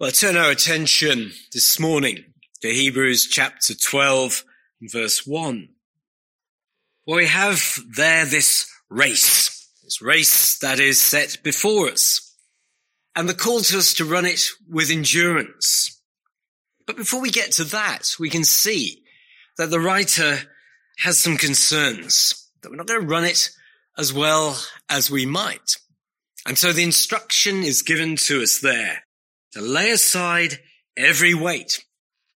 Well, turn our attention this morning to Hebrews chapter 12 verse 1. Well, we have there this race, this race that is set before us and the call to us to run it with endurance. But before we get to that, we can see that the writer has some concerns that we're not going to run it as well as we might. And so the instruction is given to us there to lay aside every weight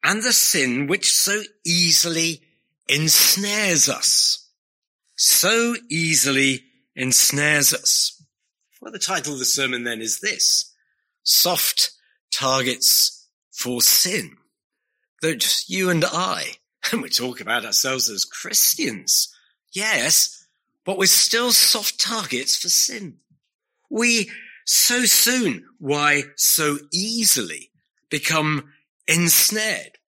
and the sin which so easily ensnares us. So easily ensnares us. Well, the title of the sermon then is this, soft targets for sin. That you and I, and we talk about ourselves as Christians, yes, but we're still soft targets for sin. We so soon, why so easily become ensnared.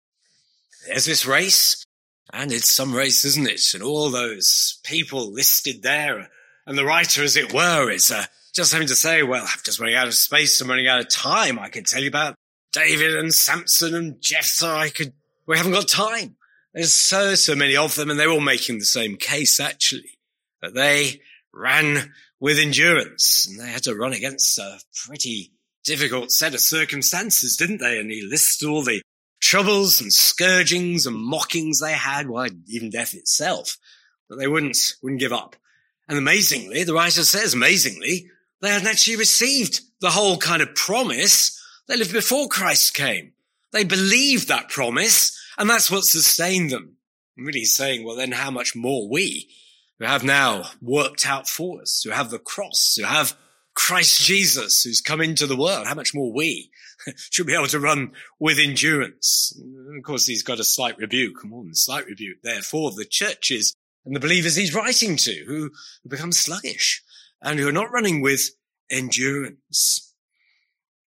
There's this race, and it's some race, isn't it? And all those people listed there, and the writer, as it were, is uh, just having to say, well, I'm just running out of space, I'm running out of time. I could tell you about David and Samson and Jephthah. I could, we haven't got time. There's so, so many of them, and they're all making the same case, actually, that they ran with endurance. And they had to run against a pretty difficult set of circumstances, didn't they? And he lists all the troubles and scourgings and mockings they had, why even death itself, but they wouldn't, wouldn't give up. And amazingly, the writer says, amazingly, they hadn't actually received the whole kind of promise. They lived before Christ came. They believed that promise, and that's what sustained them. I'm really saying, well, then how much more we who have now worked out for us, who have the cross, who have Christ Jesus who's come into the world. How much more we should be able to run with endurance. Of course, he's got a slight rebuke, more than slight rebuke there for the churches and the believers he's writing to who become sluggish and who are not running with endurance.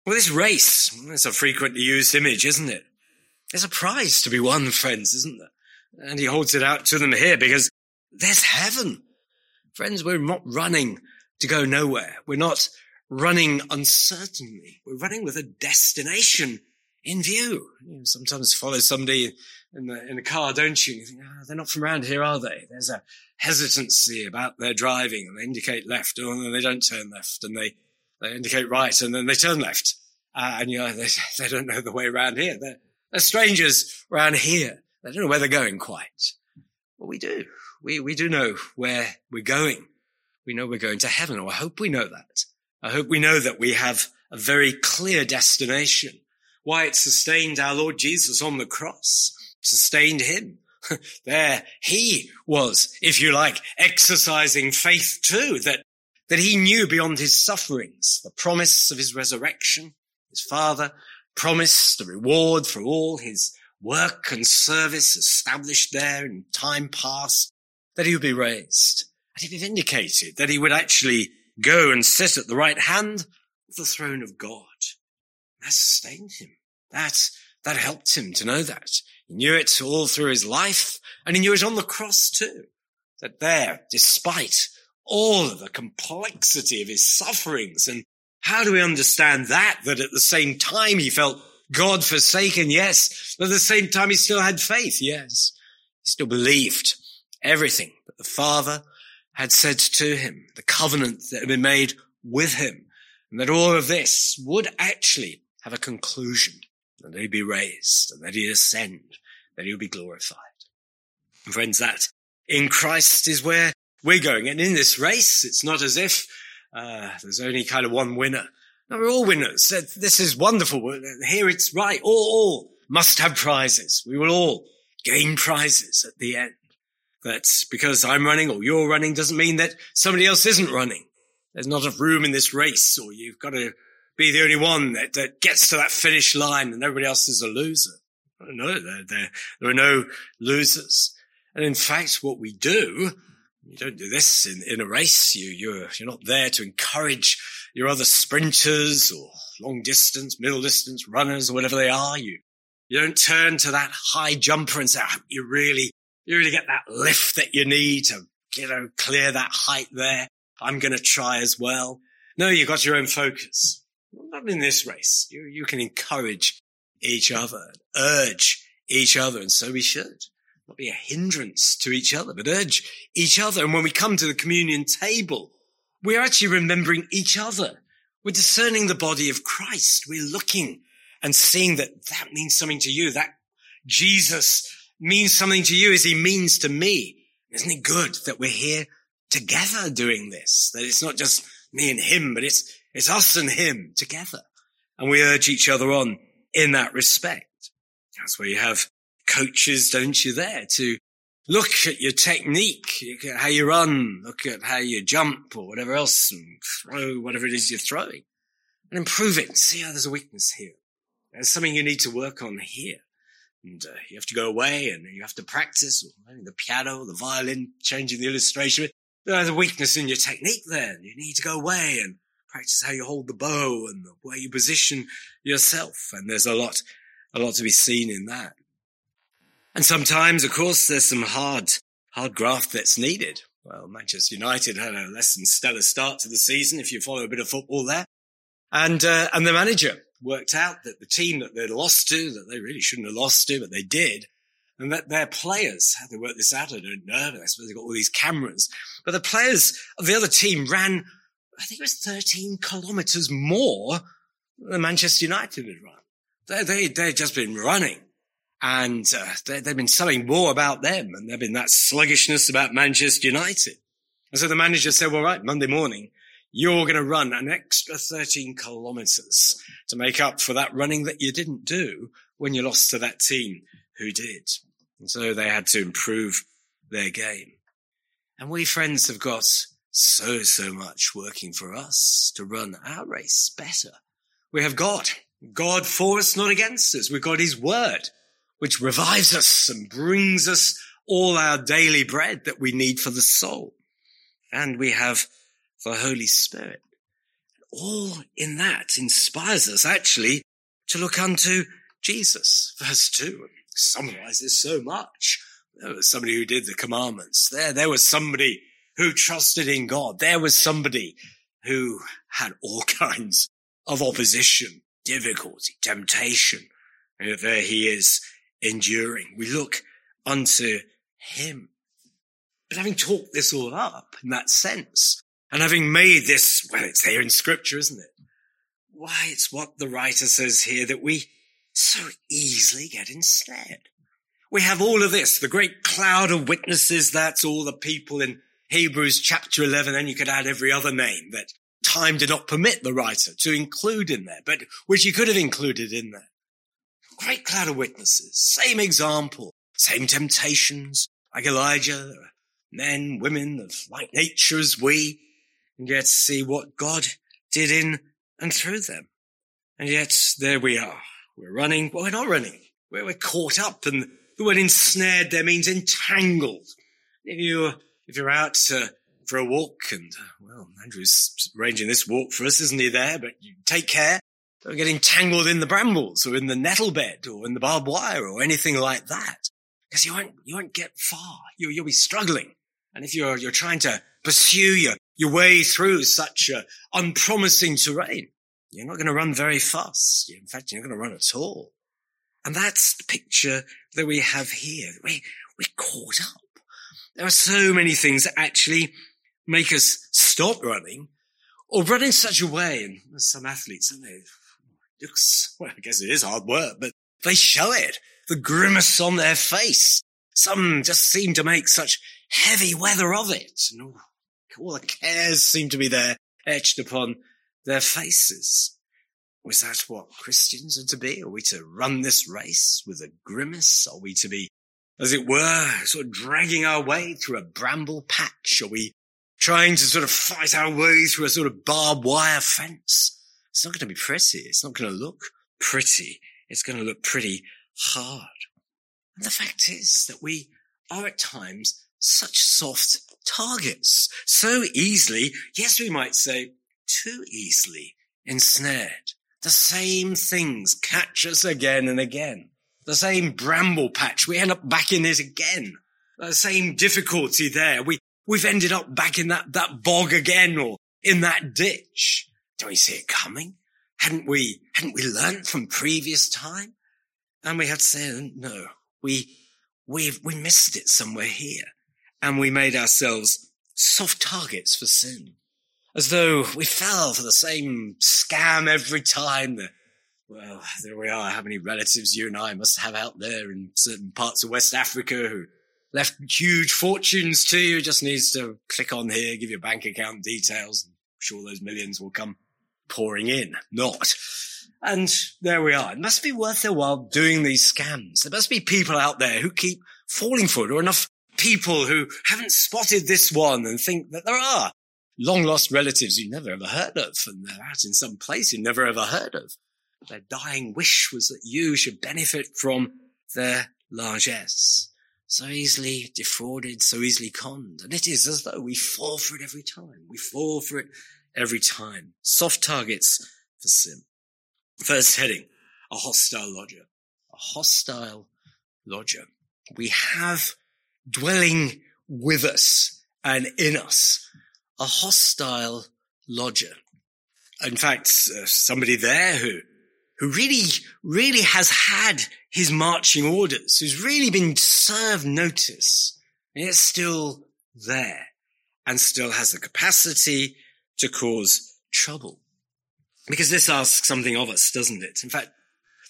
Well, this race, it's a frequently used image, isn't it? There's a prize to be won, friends, isn't there? And he holds it out to them here because there's heaven. Friends, we're not running to go nowhere. We're not running uncertainly. We're running with a destination in view. You know, sometimes follow somebody in the, in the car, don't you? you think, oh, they're not from around here, are they? There's a hesitancy about their driving and they indicate left and then they don't turn left and they, they indicate right and then they turn left. Uh, and you know, they, they don't know the way around here. They're, they're strangers around here. They don't know where they're going quite. Well, we do we, we do know where we're going. We know we're going to heaven, or I hope we know that. I hope we know that we have a very clear destination. Why it sustained our Lord Jesus on the cross, sustained him. there he was, if you like, exercising faith too, that, that he knew beyond his sufferings, the promise of his resurrection. His father promised the reward for all his work and service established there in time past that he would be raised. And he be vindicated that he would actually go and sit at the right hand of the throne of God. That sustained him. That, that helped him to know that. He knew it all through his life and he knew it on the cross too. That there, despite all of the complexity of his sufferings and how do we understand that? That at the same time he felt God forsaken, yes. But at the same time he still had faith, yes. He still believed everything that the Father had said to him, the covenant that had been made with him, and that all of this would actually have a conclusion, that he'd be raised, and that he'd ascend, that he would be glorified. And friends, that in Christ is where we're going. And in this race, it's not as if uh, there's only kind of one winner. No, we're all winners. This is wonderful. Here it's right. All, all must have prizes. We will all gain prizes at the end. That because I'm running or you're running doesn't mean that somebody else isn't running. There's not enough room in this race or you've got to be the only one that, that gets to that finish line and everybody else is a loser. No, there, there, there are no losers. And in fact, what we do, you don't do this in, in a race. You, you're, you're not there to encourage your other sprinters or long distance, middle distance runners whatever they are. You, you don't turn to that high jumper and say, ah, you really you really get that lift that you need to, you know, clear that height there. I'm going to try as well. No, you've got your own focus. Not in this race. You, you can encourage each other, urge each other, and so we should. Not be a hindrance to each other, but urge each other. And when we come to the communion table, we're actually remembering each other. We're discerning the body of Christ. We're looking and seeing that that means something to you. That Jesus means something to you as he means to me. Isn't it good that we're here together doing this? That it's not just me and him, but it's, it's us and him together. And we urge each other on in that respect. That's where you have coaches, don't you, there to look at your technique, look at how you run, look at how you jump or whatever else and throw whatever it is you're throwing and improve it. See how there's a weakness here. There's something you need to work on here. And uh, you have to go away and you have to practice the piano, the violin, changing the illustration. There's a weakness in your technique there. You need to go away and practice how you hold the bow and the way you position yourself. And there's a lot, a lot to be seen in that. And sometimes, of course, there's some hard, hard graft that's needed. Well, Manchester United had a less than stellar start to the season, if you follow a bit of football there. And, uh, and the manager worked out that the team that they'd lost to, that they really shouldn't have lost to, but they did, and that their players, how they worked this out, I don't know, I suppose they've got all these cameras, but the players of the other team ran, I think it was 13 kilometers more than Manchester United had run. They, they, they'd just been running and uh, there, have been something more about them, and there've been that sluggishness about Manchester United. And so the manager said, "Well, right, Monday morning, you're going to run an extra 13 kilometers to make up for that running that you didn't do when you lost to that team who did." And so they had to improve their game. And we friends have got so, so much working for us to run our race better. We have God. God for us, not against us. We've got his word which revives us and brings us all our daily bread that we need for the soul. And we have the Holy Spirit. All in that inspires us actually to look unto Jesus. Verse two summarizes so much. There was somebody who did the commandments. There, there was somebody who trusted in God. There was somebody who had all kinds of opposition, difficulty, temptation. And there he is enduring. We look unto him. But having talked this all up in that sense, and having made this, well, it's there in scripture, isn't it? Why, it's what the writer says here that we so easily get ensnared. We have all of this, the great cloud of witnesses, that's all the people in Hebrews chapter 11, and you could add every other name that time did not permit the writer to include in there, but which he could have included in there. Great cloud of witnesses. Same example. Same temptations. Like Elijah. Men, women of like nature as we. And yet see what God did in and through them. And yet there we are. We're running. Well, we're not running. We're, we're caught up and the word ensnared there means entangled. If you, if you're out to, for a walk and, uh, well, Andrew's arranging this walk for us, isn't he there? But you take care Don't get entangled in the brambles or in the nettle bed or in the barbed wire or anything like that. Because you won't, you won't get far. You, you'll be struggling. And if you're, you're trying to pursue your, your way through such a unpromising terrain, you're not going to run very fast. In fact, you're not going to run at all. And that's the picture that we have here. We, we're caught up. There are so many things that actually make us stop running or run in such a way. And some athletes, don't they? looks, well, I guess it is hard work, but they show it. The grimace on their face. Some just seem to make such heavy weather of it. And all the cares seem to be there etched upon their faces. Was that what Christians are to be? Are we to run this race with a grimace? Are we to be, as it were, sort of dragging our way through a bramble patch? Are we trying to sort of fight our way through a sort of barbed wire fence? It's not going to be pretty. It's not going to look pretty. It's going to look pretty hard. And the fact is that we are at times such soft targets. So easily, yes, we might say too easily ensnared. The same things catch us again and again. The same bramble patch. We end up back in it again. The same difficulty there. We, we've ended up back in that, that bog again or in that ditch. Don't we see it coming? hadn't we, hadn't we learnt from previous time? And we had to say, no, we, we've, we missed it somewhere here. And we made ourselves soft targets for sin. As though we fell for the same scam every time. Well, there we are. How many relatives you and I must have out there in certain parts of West Africa who left huge fortunes to you. Just needs to click on here, give your bank account details. I'm sure those millions will come pouring in. Not. And there we are. It must be worth their while doing these scams. There must be people out there who keep falling for it or enough people who haven't spotted this one and think that there are long lost relatives you never ever heard of and they're out in some place you never ever heard of. Their dying wish was that you should benefit from their largesse so easily defrauded, so easily conned. And it is as though we fall for it every time. We fall for it every time. Soft targets for sin. First heading, a hostile lodger. A hostile lodger. We have dwelling with us and in us a hostile lodger. In fact, uh, somebody there who who really, really has had his marching orders, who's really been served notice, and yet still there and still has the capacity to cause trouble. Because this asks something of us, doesn't it? In fact,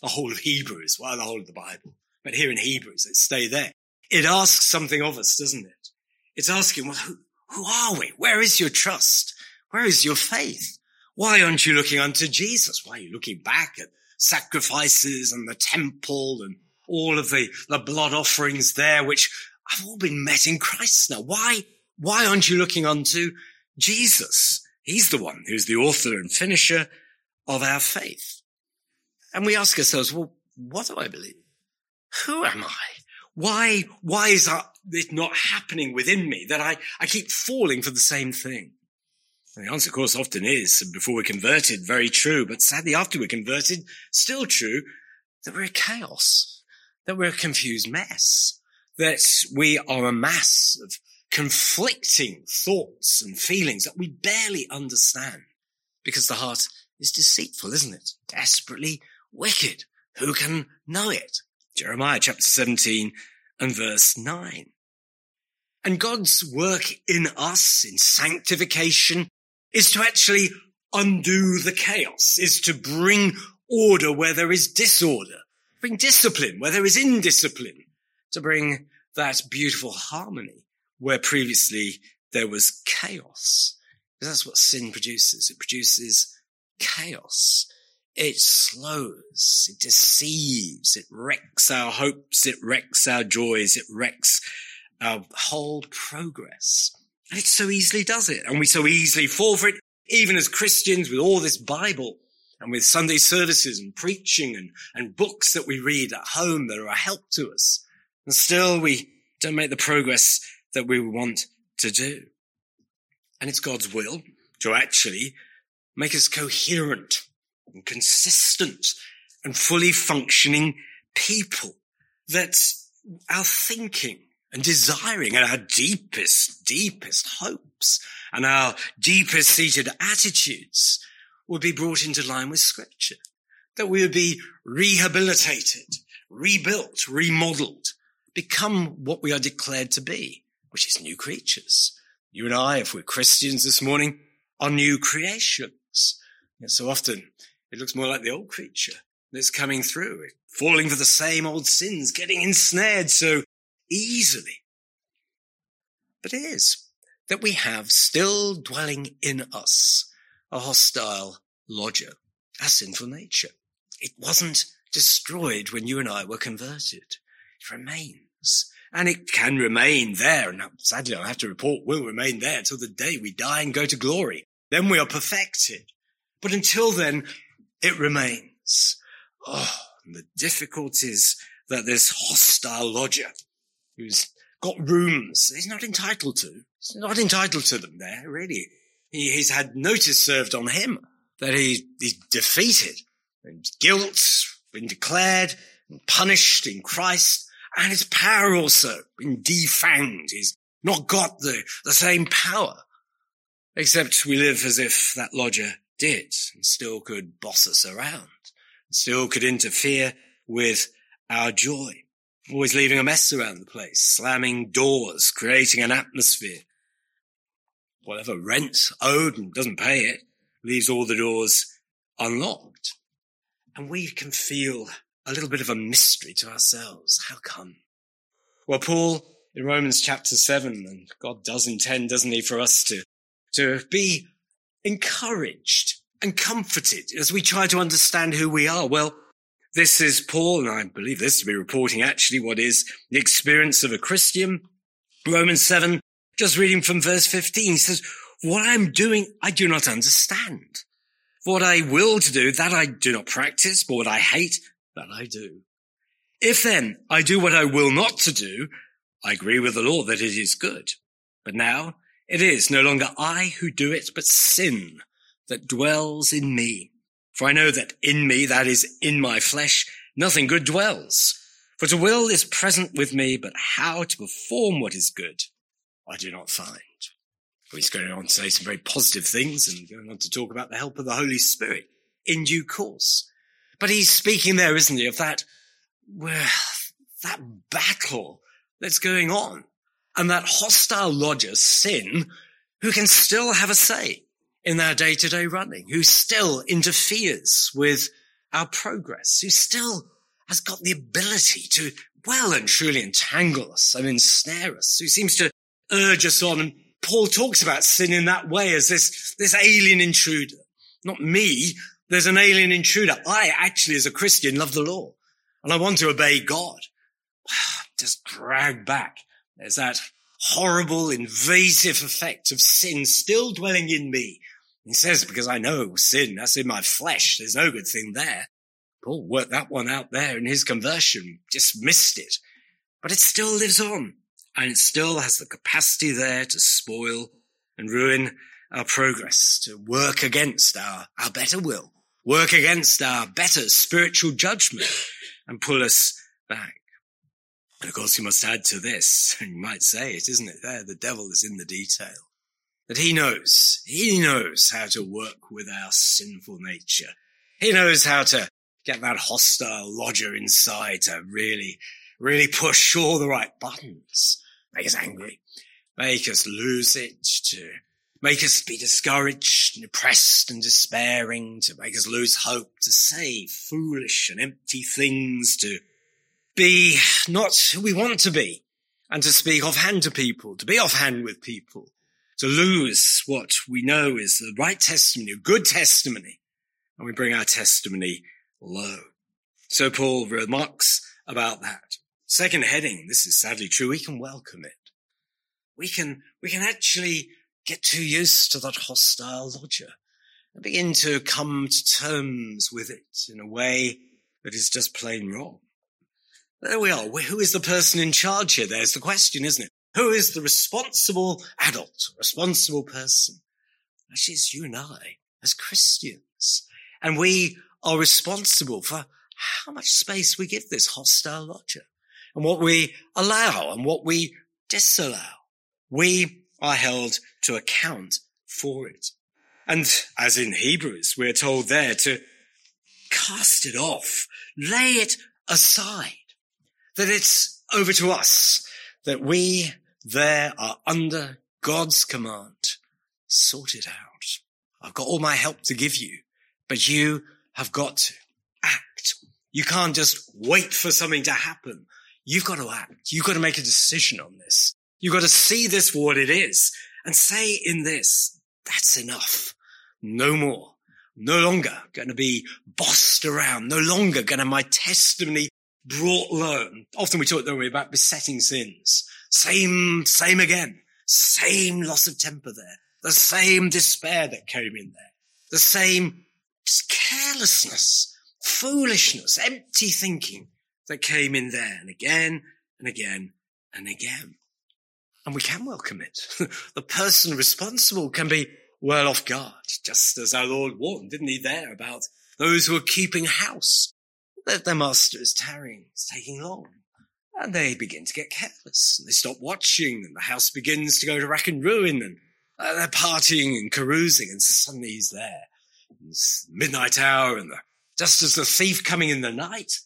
the whole of Hebrews, well, the whole of the Bible, but here in Hebrews, let's stay there. It asks something of us, doesn't it? It's asking, well, who, who are we? Where is your trust? Where is your faith? Why aren't you looking unto Jesus? Why are you looking back at sacrifices and the temple and all of the, the blood offerings there, which have all been met in Christ now. Why, why aren't you looking unto Jesus? He's the one who's the author and finisher of our faith. And we ask ourselves, well, what do I believe? Who am I? Why, why is it not happening within me that I, I keep falling for the same thing? And the answer, of course, often is before we're converted, very true, but sadly after we're converted, still true that we're a chaos, that we're a confused mess, that we are a mass of conflicting thoughts and feelings that we barely understand because the heart is deceitful, isn't it? Desperately wicked. Who can know it? Jeremiah chapter 17 and verse 9. And God's work in us in sanctification is to actually undo the chaos, is to bring order where there is disorder, bring discipline where there is indiscipline, to bring that beautiful harmony where previously there was chaos. Because that's what sin produces. It produces chaos. It slows, it deceives, it wrecks our hopes, it wrecks our joys, it wrecks our whole progress. And it so easily does it. And we so easily fall for it, even as Christians with all this Bible and with Sunday services and preaching and, and books that we read at home that are a help to us. And still we don't make the progress that we want to do. And it's God's will to actually make us coherent and consistent and fully functioning people that our thinking and desiring and our deepest, deepest hopes and our deepest seated attitudes would be brought into line with scripture, that we would be rehabilitated, rebuilt, remodeled, become what we are declared to be, which is new creatures. You and I, if we're Christians this morning, are new creations. And so often it looks more like the old creature that's coming through, falling for the same old sins, getting ensnared so easily. But it is that we have still dwelling in us a hostile lodger, a sinful nature. It wasn't destroyed when you and I were converted. It remains. And it can remain there. And sadly, I have to report will remain there until the day we die and go to glory. Then we are perfected. But until then, it remains. Oh, the difficulties that this hostile lodger who's got rooms he's not entitled to. He's not entitled to them there, really. He, he's had notice served on him that he, he's defeated and guilt been declared and punished in Christ and his power also been defanged. He's not got the, the same power. Except we live as if that lodger did and still could boss us around, still could interfere with our joy, always leaving a mess around the place, slamming doors, creating an atmosphere. Whatever rent owed and doesn't pay it, leaves all the doors unlocked. And we can feel a little bit of a mystery to ourselves. How come? Well, Paul in Romans chapter seven, and God does intend, doesn't he, for us to, to be encouraged and comforted as we try to understand who we are. Well, this is Paul, and I believe this to be reporting actually what is the experience of a Christian. Romans 7, just reading from verse 15, he says, what I'm doing, I do not understand. What I will to do, that I do not practice, but what I hate, that I do. If then I do what I will not to do, I agree with the law that it is good. But now it is no longer I who do it, but sin that dwells in me. For I know that in me, that is in my flesh, nothing good dwells. For to will is present with me, but how to perform what is good, I do not find. Well, he's going on to say some very positive things and going on to talk about the help of the Holy Spirit in due course. But he's speaking there, isn't he, of that, well, that battle that's going on and that hostile lodger, sin, who can still have a say in our day to day running, who still interferes with our progress, who still has got the ability to well and truly entangle us and ensnare us, who seems to urge us on. And Paul talks about sin in that way as this, this alien intruder. Not me. There's an alien intruder. I actually, as a Christian, love the law and I want to obey God. Just drag back. There's that horrible, invasive effect of sin still dwelling in me he says, because I know sin, that's in my flesh. There's no good thing there. Paul worked that one out there in his conversion, just missed it. But it still lives on and it still has the capacity there to spoil and ruin our progress, to work against our, our better will, work against our better spiritual judgment and pull us back. And of course, you must add to this, you might say it, isn't it? There, the devil is in the detail that he knows, he knows how to work with our sinful nature. He knows how to get that hostile lodger inside to really, really push all the right buttons, make us angry, make us lose it, to make us be discouraged and depressed and despairing, to make us lose hope, to say foolish and empty things, to be not who we want to be, and to speak offhand to people, to be offhand with people, to lose what we know is the right testimony, good testimony, and we bring our testimony low. So Paul remarks about that. Second heading, this is sadly true, we can welcome it. We can, we can actually get too used to that hostile lodger and begin to come to terms with it in a way that is just plain wrong. There we are. Who is the person in charge here? There's the question, isn't it? Who is the responsible adult, responsible person? That is you and I as Christians. And we are responsible for how much space we give this hostile lodger and what we allow and what we disallow. We are held to account for it. And as in Hebrews, we're told there to cast it off, lay it aside, that it's over to us, that we there are under God's command. Sort it out. I've got all my help to give you, but you have got to act. You can't just wait for something to happen. You've got to act. You've got to make a decision on this. You've got to see this for what it is and say in this, that's enough. No more. No longer going to be bossed around. No longer going to my testimony brought low. Often we talk, don't we, about besetting sins. Same, same again. Same loss of temper there. The same despair that came in there. The same carelessness, foolishness, empty thinking that came in there and again and again and again. And we can welcome it. the person responsible can be well off guard, just as our Lord warned, didn't he, there about those who are keeping house. That their master is tarrying, it's taking long. And they begin to get careless. And they stop watching, and the house begins to go to rack and ruin, and uh, they're partying and carousing, and suddenly he's there. It's midnight hour and the, just as the thief coming in the night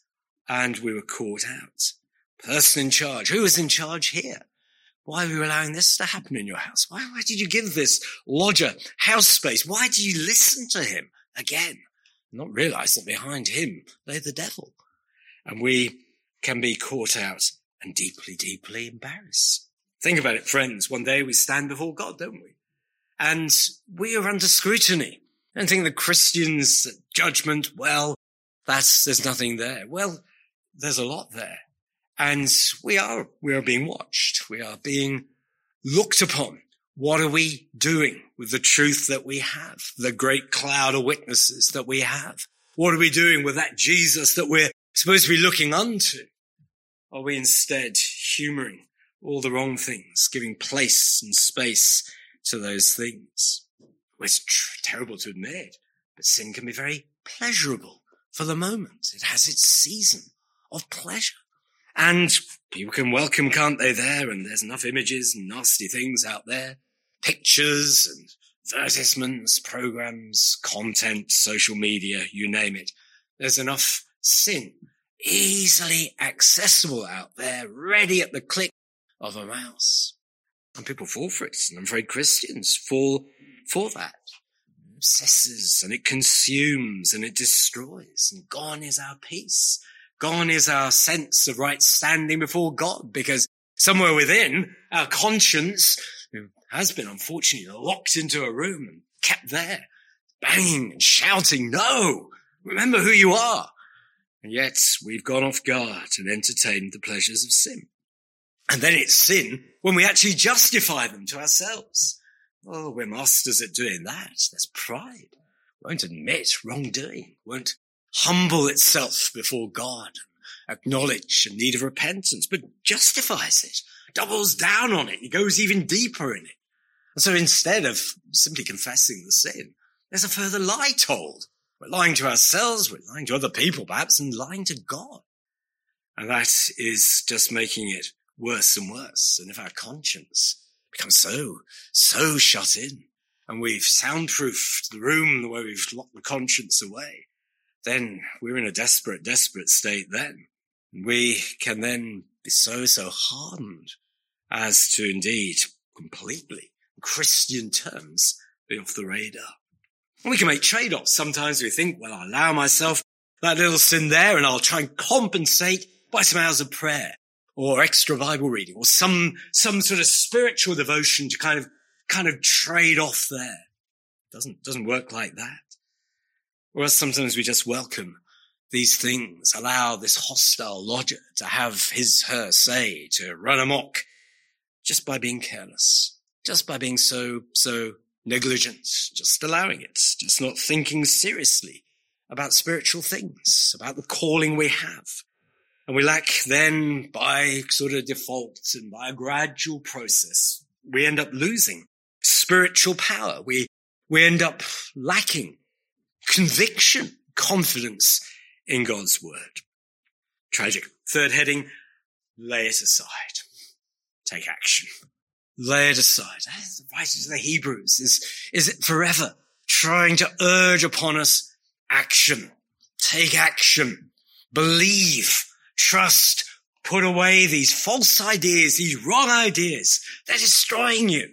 and we were caught out. Person in charge. Who is in charge here? Why are you allowing this to happen in your house? Why, why did you give this lodger house space? Why do you listen to him again? Not realize that behind him lay the devil. And we can be caught out and deeply, deeply embarrassed. Think about it, friends. One day we stand before God, don't we? And we are under scrutiny. And think the Christians judgment, well, that's, there's nothing there. Well, there's a lot there. And we are, we are being watched. We are being looked upon. What are we doing with the truth that we have? The great cloud of witnesses that we have? What are we doing with that Jesus that we're supposed to be looking unto? Are we instead humoring all the wrong things, giving place and space to those things? it's tr- terrible to admit, but sin can be very pleasurable for the moment. It has its season of pleasure. And people can welcome, can't they, there? And there's enough images and nasty things out there, pictures and advertisements, programs, content, social media, you name it. There's enough sin easily accessible out there, ready at the click of a mouse. And people fall for it. And I'm afraid Christians fall for that. It obsesses and it consumes and it destroys. And gone is our peace. Gone is our sense of right standing before God because somewhere within our conscience has been unfortunately locked into a room and kept there, banging and shouting, no, remember who you are. And yet we've gone off guard and entertained the pleasures of sin. And then it's sin when we actually justify them to ourselves. Oh, we're masters at doing that. That's pride. Won't admit wrongdoing, won't humble itself before God, acknowledge a need of repentance, but justifies it, doubles down on it. He goes even deeper in it. And so instead of simply confessing the sin, there's a further lie told. We're lying to ourselves, we're lying to other people perhaps, and lying to God. And that is just making it worse and worse. And if our conscience becomes so, so shut in, and we've soundproofed the room where we've locked the conscience away, then we're in a desperate, desperate state then. We can then be so, so hardened as to indeed completely, Christian terms, be off the radar. And we can make trade-offs. Sometimes we think, well, I'll allow myself that little sin there and I'll try and compensate by some hours of prayer or extra Bible reading or some, some sort of spiritual devotion to kind of, kind of trade off there. Doesn't, doesn't work like that. Whereas sometimes we just welcome these things, allow this hostile lodger to have his, her say, to run amok just by being careless, just by being so, so negligent, just allowing it, just not thinking seriously about spiritual things, about the calling we have. And we lack then by sort of default and by a gradual process, we end up losing spiritual power. We, we end up lacking conviction, confidence in God's word. Tragic. Third heading, lay it aside. Take action. Lay it aside. The writer to the Hebrews is, is forever trying to urge upon us action. Take action. Believe trust, put away these false ideas, these wrong ideas. They're destroying you.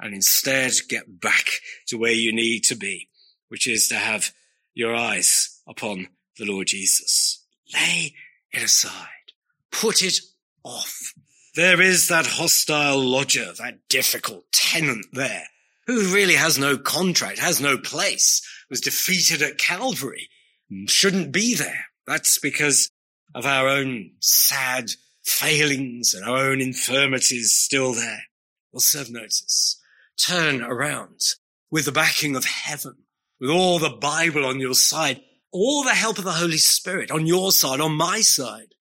And instead get back to where you need to be, which is to have your eyes upon the Lord Jesus. Lay it aside. Put it off. There is that hostile lodger, that difficult tenant there, who really has no contract, has no place, was defeated at Calvary, shouldn't be there. That's because of our own sad failings and our own infirmities still there, will serve notice. Turn around with the backing of heaven, with all the Bible on your side, all the help of the Holy Spirit on your side, on my side,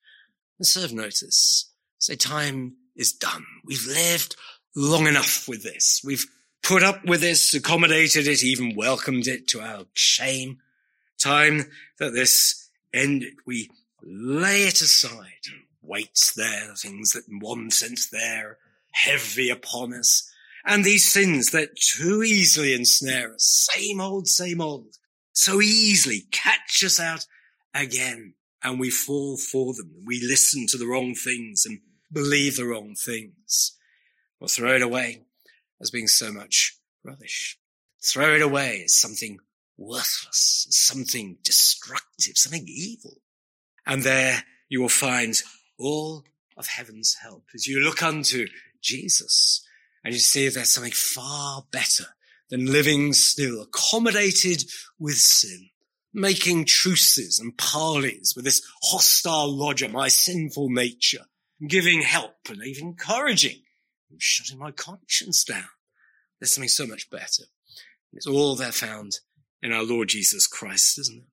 and serve notice. Say time is done. We've lived long enough with this. We've put up with this, accommodated it, even welcomed it to our shame. Time that this ended. We lay it aside. Weights there, the things that in one sense they're heavy upon us. And these sins that too easily ensnare us. Same old, same old. so easily catch us out again and we fall for them. We listen to the wrong things and believe the wrong things or throw it away as being so much rubbish. Throw it away as something worthless, something destructive, something evil. And there you will find all of heaven's help as you look unto Jesus and you see there's something far better than living still accommodated with sin, making truces and parleys with this hostile lodger, my sinful nature, giving help and even encouraging, I'm shutting my conscience down. There's something so much better. It's all there found in our Lord Jesus Christ, isn't it?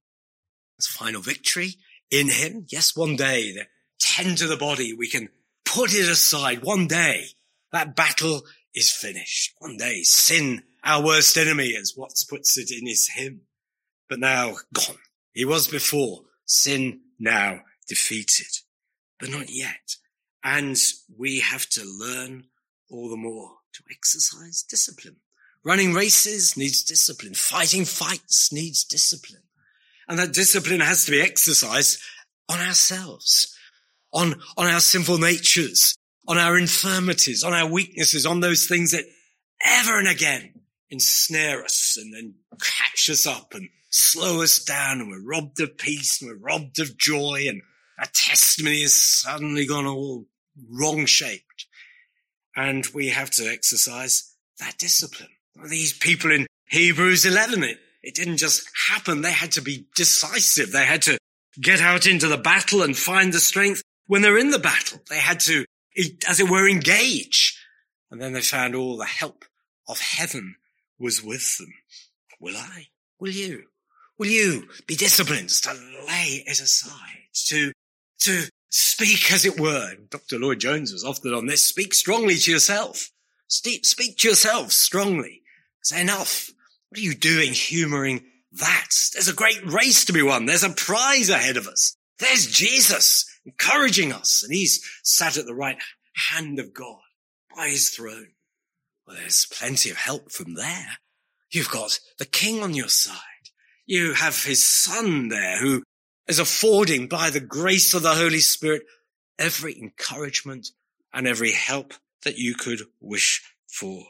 It's final victory in him. Yes, one day, the tend to the body, we can put it aside. One day, that battle is finished. One day, sin, our worst enemy, as Watts puts it in his hymn. But now gone. He was before. Sin now defeated. But not yet. And we have to learn all the more to exercise discipline. Running races needs discipline. Fighting fights needs discipline. And that discipline has to be exercised on ourselves, on, on our sinful natures, on our infirmities, on our weaknesses, on those things that ever and again ensnare us and then catch us up and slow us down and we're robbed of peace and we're robbed of joy and our testimony has suddenly gone all wrong shaped. And we have to exercise that discipline. These people in Hebrews 11, it, it didn't just happen. They had to be decisive. They had to get out into the battle and find the strength when they're in the battle. They had to, as it were, engage. And then they found all the help of heaven was with them. Will I? Will you? Will you be disciplined to lay it aside, to, to speak as it were? Dr. Lloyd Jones was often on this. Speak strongly to yourself. Speak to yourself strongly. Say enough. What are you doing humoring that? There's a great race to be won. There's a prize ahead of us. There's Jesus encouraging us and he's sat at the right hand of God by his throne. Well, there's plenty of help from there. You've got the king on your side. You have his son there who is affording by the grace of the Holy Spirit every encouragement and every help that you could wish for.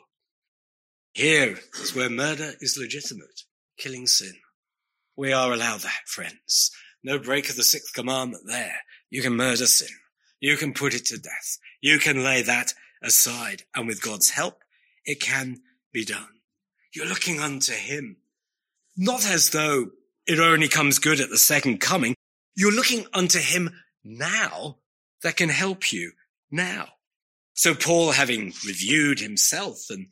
Here is where murder is legitimate, killing sin. We are allowed that, friends. No break of the sixth commandment there. You can murder sin. You can put it to death. You can lay that aside. And with God's help, it can be done. You're looking unto him, not as though it only comes good at the second coming. You're looking unto him now that can help you now. So Paul, having reviewed himself and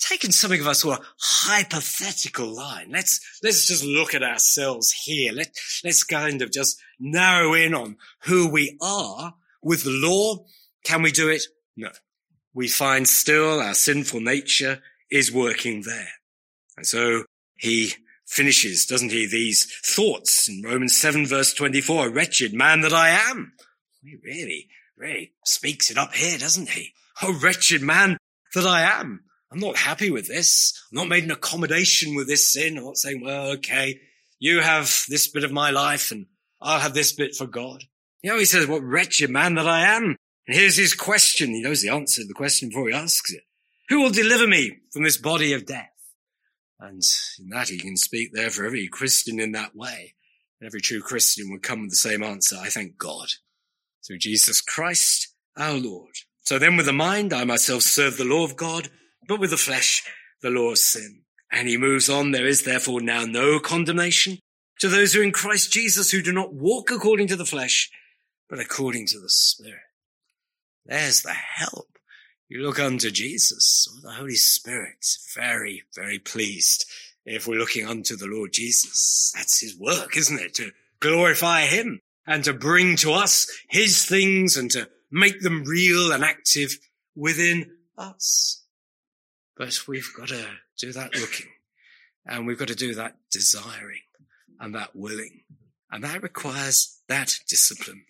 taken something of us to a hypothetical line. Let's, let's just look at ourselves here. Let, let's kind of just narrow in on who we are with the law. Can we do it? No. We find still our sinful nature is working there. And so he finishes, doesn't he, these thoughts in Romans 7 verse 24, wretched man that I am. He really, really speaks it up here, doesn't he? A wretched man that I am. I'm not happy with this. I'm not made an accommodation with this sin. I'm not saying, well, okay, you have this bit of my life and I'll have this bit for God. You know, he says, what wretched man that I am. And here's his question. He knows the answer to the question before he asks it. Who will deliver me from this body of death? And in that he can speak there for every Christian in that way. And every true Christian would come with the same answer. I thank God through Jesus Christ, our Lord. So then with the mind, I myself serve the law of God but with the flesh, the law of sin. And he moves on. There is therefore now no condemnation to those who are in Christ Jesus who do not walk according to the flesh, but according to the Spirit. There's the help. You look unto Jesus or the Holy Spirit. Very, very pleased if we're looking unto the Lord Jesus. That's his work, isn't it? To glorify him and to bring to us his things and to make them real and active within us. But we've got to do that looking and we've got to do that desiring and that willing. And that requires that discipline.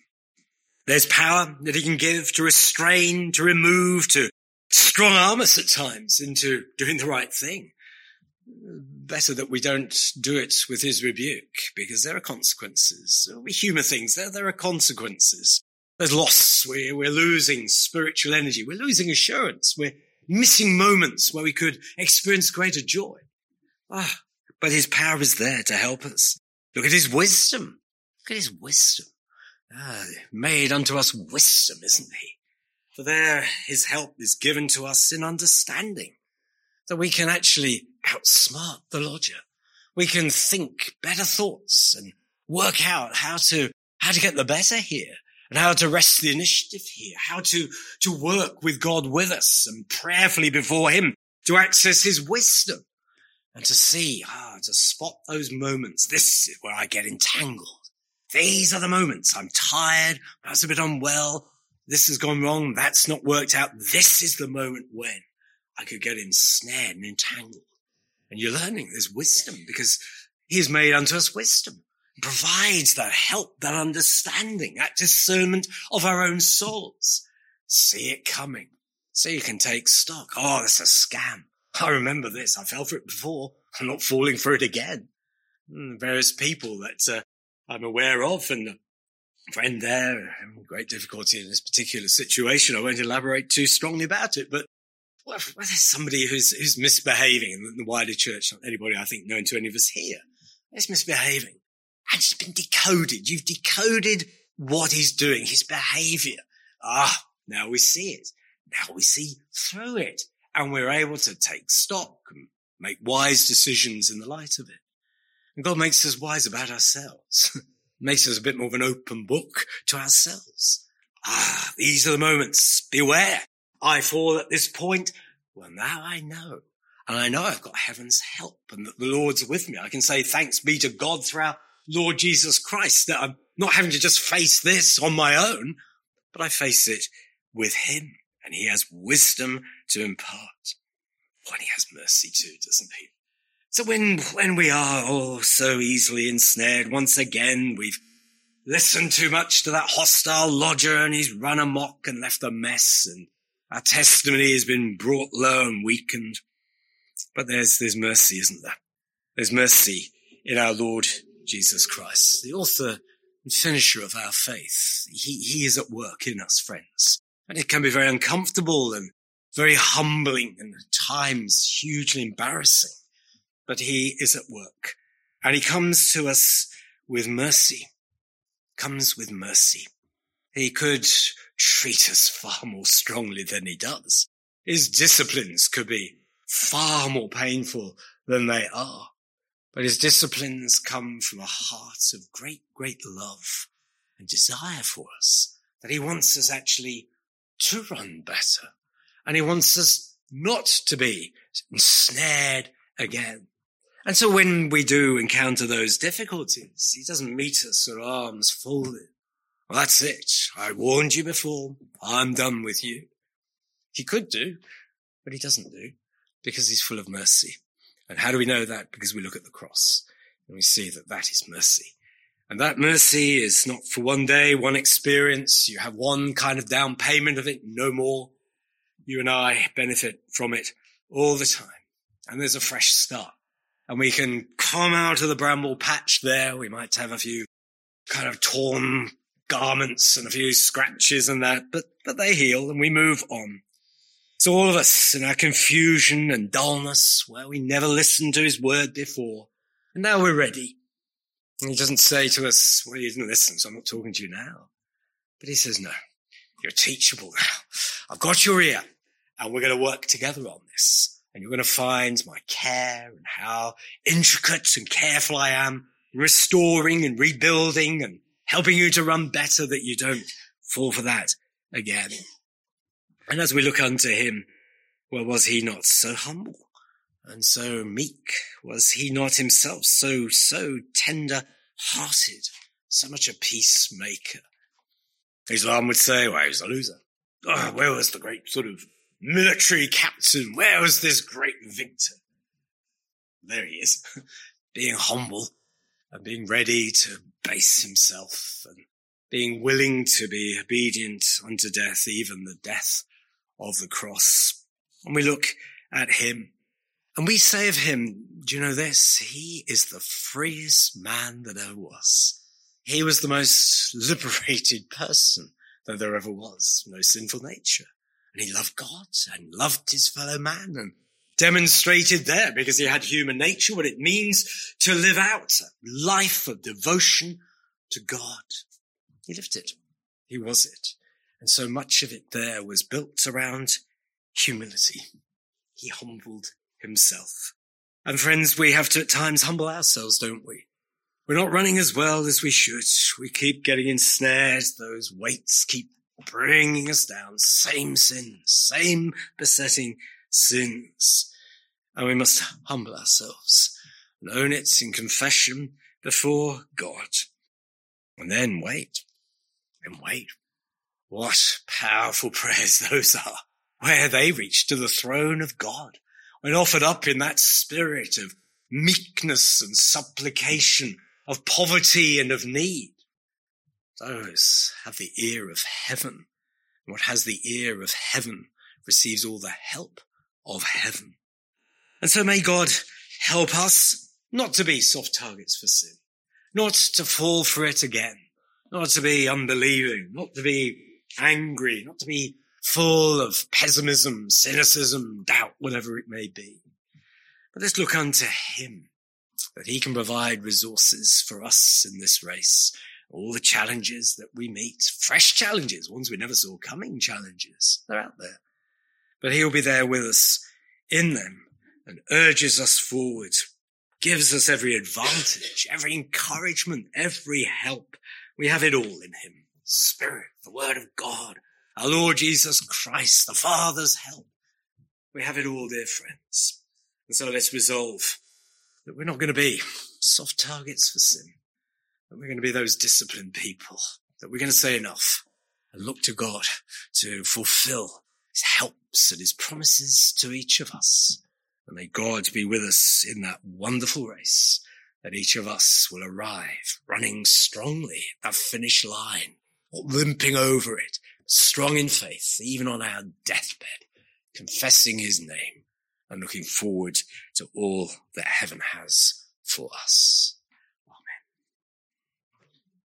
There's power that he can give to restrain, to remove, to strong arm us at times into doing the right thing. better that we don't do it with his rebuke because there are consequences. We humour things. There, there are consequences. There's loss. We're, we're losing spiritual energy. We're losing assurance. We're missing moments where we could experience greater joy. Ah, but his power is there to help us. Look at his wisdom. Look at his wisdom. Ah, made unto us wisdom, isn't he? For there his help is given to us in understanding. That we can actually outsmart the lodger. We can think better thoughts and work out how to, how to get the better here and how to wrest the initiative here, how to, to work with God with us and prayerfully before him to access his wisdom and to see, ah, to spot those moments. This is where I get entangled. These are the moments I'm tired. I was a bit unwell. This has gone wrong. That's not worked out. This is the moment when I could get ensnared and entangled. And you're learning there's wisdom because he has made unto us wisdom, provides that help, that understanding, that discernment of our own souls. See it coming. So you can take stock. Oh, that's a scam. I remember this. I fell for it before. I'm not falling for it again. Hmm, various people that uh, I'm aware of and friend there having great difficulty in this particular situation. I won't elaborate too strongly about it, but well, there's somebody who's, who's misbehaving in the wider church, not anybody I think known to any of us here. is misbehaving. And it's been decoded. You've decoded what he's doing, his behavior. Ah, now we see it. Now we see through it and we're able to take stock and make wise decisions in the light of it. And God makes us wise about ourselves, makes us a bit more of an open book to ourselves. Ah, these are the moments. Beware. I fall at this point. Well, now I know. And I know I've got heaven's help and that the Lord's with me. I can say thanks be to God through our Lord Jesus Christ that I'm not having to just face this on my own, but I face it with him and he has wisdom to impart. And he has mercy too, doesn't he? So when, when we are all so easily ensnared, once again, we've listened too much to that hostile lodger and he's run amok and left a mess and our testimony has been brought low and weakened. But there's, there's mercy, isn't there? There's mercy in our Lord Jesus Christ, the author and finisher of our faith. He, he is at work in us, friends. And it can be very uncomfortable and very humbling and at times hugely embarrassing. But he is at work and he comes to us with mercy, comes with mercy. He could treat us far more strongly than he does. His disciplines could be far more painful than they are. But his disciplines come from a heart of great, great love and desire for us that he wants us actually to run better. And he wants us not to be ensnared again. And so when we do encounter those difficulties, he doesn't meet us with arms folded. Well, that's it. I warned you before. I'm done with you. He could do, but he doesn't do because he's full of mercy. And how do we know that? Because we look at the cross and we see that that is mercy. And that mercy is not for one day, one experience. You have one kind of down payment of it, no more. You and I benefit from it all the time. And there's a fresh start. And we can come out of the bramble patch there. We might have a few kind of torn garments and a few scratches and that, but, but they heal and we move on. So all of us in our confusion and dullness, where we never listened to his word before, and now we're ready. And he doesn't say to us, well, you didn't listen, so I'm not talking to you now. But he says, no, you're teachable now. I've got your ear and we're going to work together on this. And you're going to find my care and how intricate and careful I am restoring and rebuilding and helping you to run better that you don't fall for that again. And as we look unto him, well, was he not so humble and so meek? Was he not himself so, so tender hearted, so much a peacemaker? Islam would say, well, he was a loser. Oh, where was the great sort of military captain? Where was this great victor? There he is, being humble and being ready to base himself and being willing to be obedient unto death, even the death of the cross. And we look at him and we say of him, do you know this? He is the freest man that ever was. He was the most liberated person that there ever was. No sinful nature. And he loved God and loved his fellow man and demonstrated there because he had human nature, what it means to live out a life of devotion to God. He lived it. He was it. And so much of it there was built around humility. He humbled himself. And friends, we have to at times humble ourselves, don't we? We're not running as well as we should. We keep getting ensnared. Those weights keep bringing us down. Same sins, same besetting sins. And we must humble ourselves and own it in confession before God. And then wait and wait. What powerful prayers those are where they reach to the throne of God when offered up in that spirit of meekness and supplication, of poverty and of need. Those have the ear of heaven. What has the ear of heaven receives all the help of heaven. And so may God help us not to be soft targets for sin, not to fall for it again, not to be unbelieving, not to be angry, not to be full of pessimism, cynicism, doubt, whatever it may be. But let's look unto him that he can provide resources for us in this race. All the challenges that we meet, fresh challenges, ones we never saw coming challenges, they're out there. But he'll be there with us in them and urges us forward, gives us every advantage, every encouragement, every help. We have it all in him. Spirit, the word of God, our Lord Jesus Christ, the Father's help. We have it all, dear friends. And so let's resolve that we're not going to be soft targets for sin, that we're going to be those disciplined people, that we're going to say enough and look to God to fulfill his helps and his promises to each of us. And may God be with us in that wonderful race that each of us will arrive running strongly at that finish line, not limping over it, strong in faith, even on our deathbed, confessing his name and looking forward to all that heaven has for us.